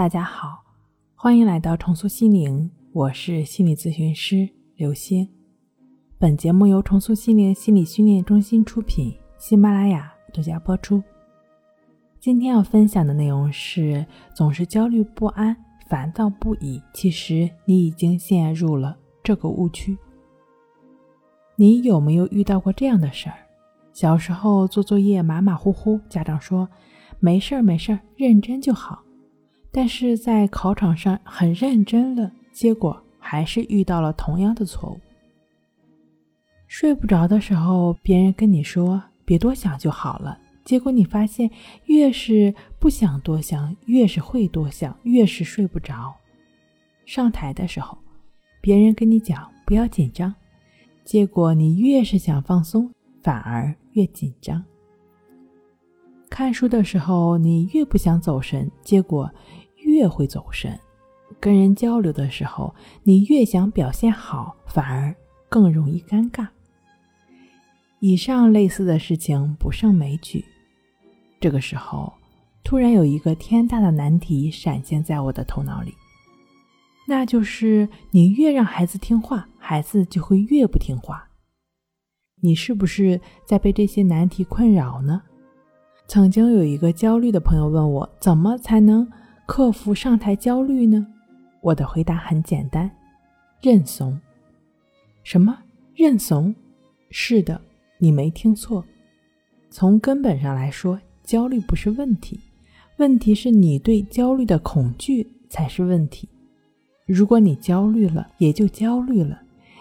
大家好，欢迎来到重塑心灵，我是心理咨询师刘星。本节目由重塑心灵心理训练中心出品，喜马拉雅独家播出。今天要分享的内容是：总是焦虑不安、烦躁不已，其实你已经陷入了这个误区。你有没有遇到过这样的事儿？小时候做作业马马虎虎，家长说没事儿没事儿，认真就好。但是在考场上很认真了，结果还是遇到了同样的错误。睡不着的时候，别人跟你说别多想就好了，结果你发现越是不想多想，越是会多想，越是睡不着。上台的时候，别人跟你讲不要紧张，结果你越是想放松，反而越紧张。看书的时候，你越不想走神，结果。越会走神，跟人交流的时候，你越想表现好，反而更容易尴尬。以上类似的事情不胜枚举。这个时候，突然有一个天大的难题闪现在我的头脑里，那就是你越让孩子听话，孩子就会越不听话。你是不是在被这些难题困扰呢？曾经有一个焦虑的朋友问我，怎么才能？克服上台焦虑呢？我的回答很简单：认怂。什么？认怂？是的，你没听错。从根本上来说，焦虑不是问题，问题是你对焦虑的恐惧才是问题。如果你焦虑了，也就焦虑了；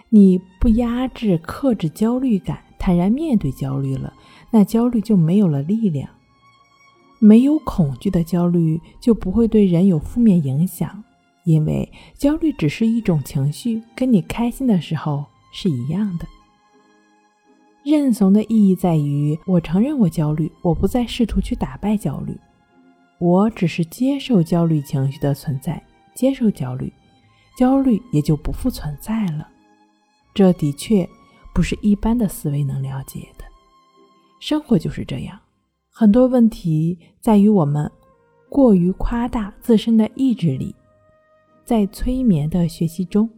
你不压制、克制焦虑感，坦然面对焦虑了，那焦虑就没有了力量。没有恐惧的焦虑就不会对人有负面影响，因为焦虑只是一种情绪，跟你开心的时候是一样的。认怂的意义在于，我承认我焦虑，我不再试图去打败焦虑，我只是接受焦虑情绪的存在，接受焦虑，焦虑也就不复存在了。这的确不是一般的思维能了解的，生活就是这样。很多问题在于我们过于夸大自身的意志力。在催眠的学习中，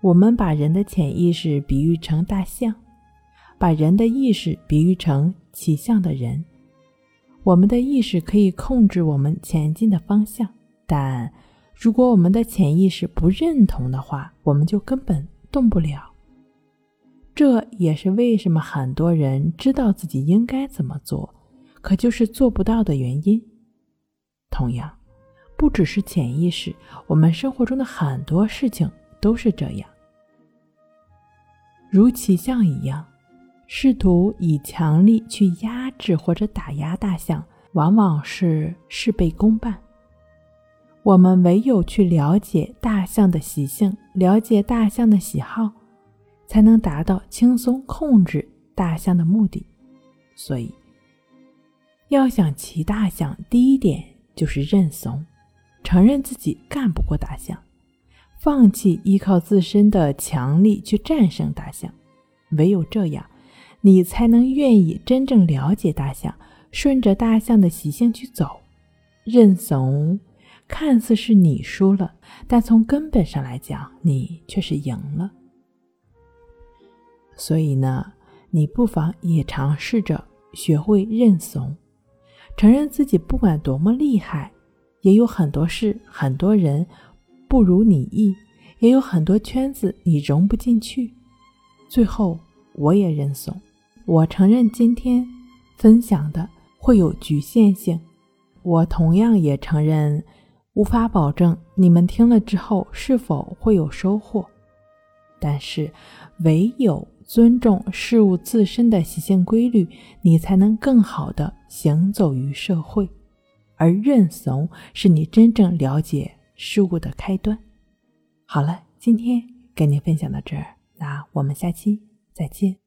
我们把人的潜意识比喻成大象，把人的意识比喻成骑象的人。我们的意识可以控制我们前进的方向，但如果我们的潜意识不认同的话，我们就根本动不了。这也是为什么很多人知道自己应该怎么做。可就是做不到的原因。同样，不只是潜意识，我们生活中的很多事情都是这样。如骑象一样，试图以强力去压制或者打压大象，往往是事倍功半。我们唯有去了解大象的习性，了解大象的喜好，才能达到轻松控制大象的目的。所以。要想骑大象，第一点就是认怂，承认自己干不过大象，放弃依靠自身的强力去战胜大象。唯有这样，你才能愿意真正了解大象，顺着大象的习性去走。认怂，看似是你输了，但从根本上来讲，你却是赢了。所以呢，你不妨也尝试着学会认怂。承认自己不管多么厉害，也有很多事、很多人不如你意，也有很多圈子你融不进去。最后，我也认怂，我承认今天分享的会有局限性，我同样也承认无法保证你们听了之后是否会有收获。但是，唯有。尊重事物自身的习性规律，你才能更好的行走于社会。而认怂是你真正了解事物的开端。好了，今天跟您分享到这儿，那我们下期再见。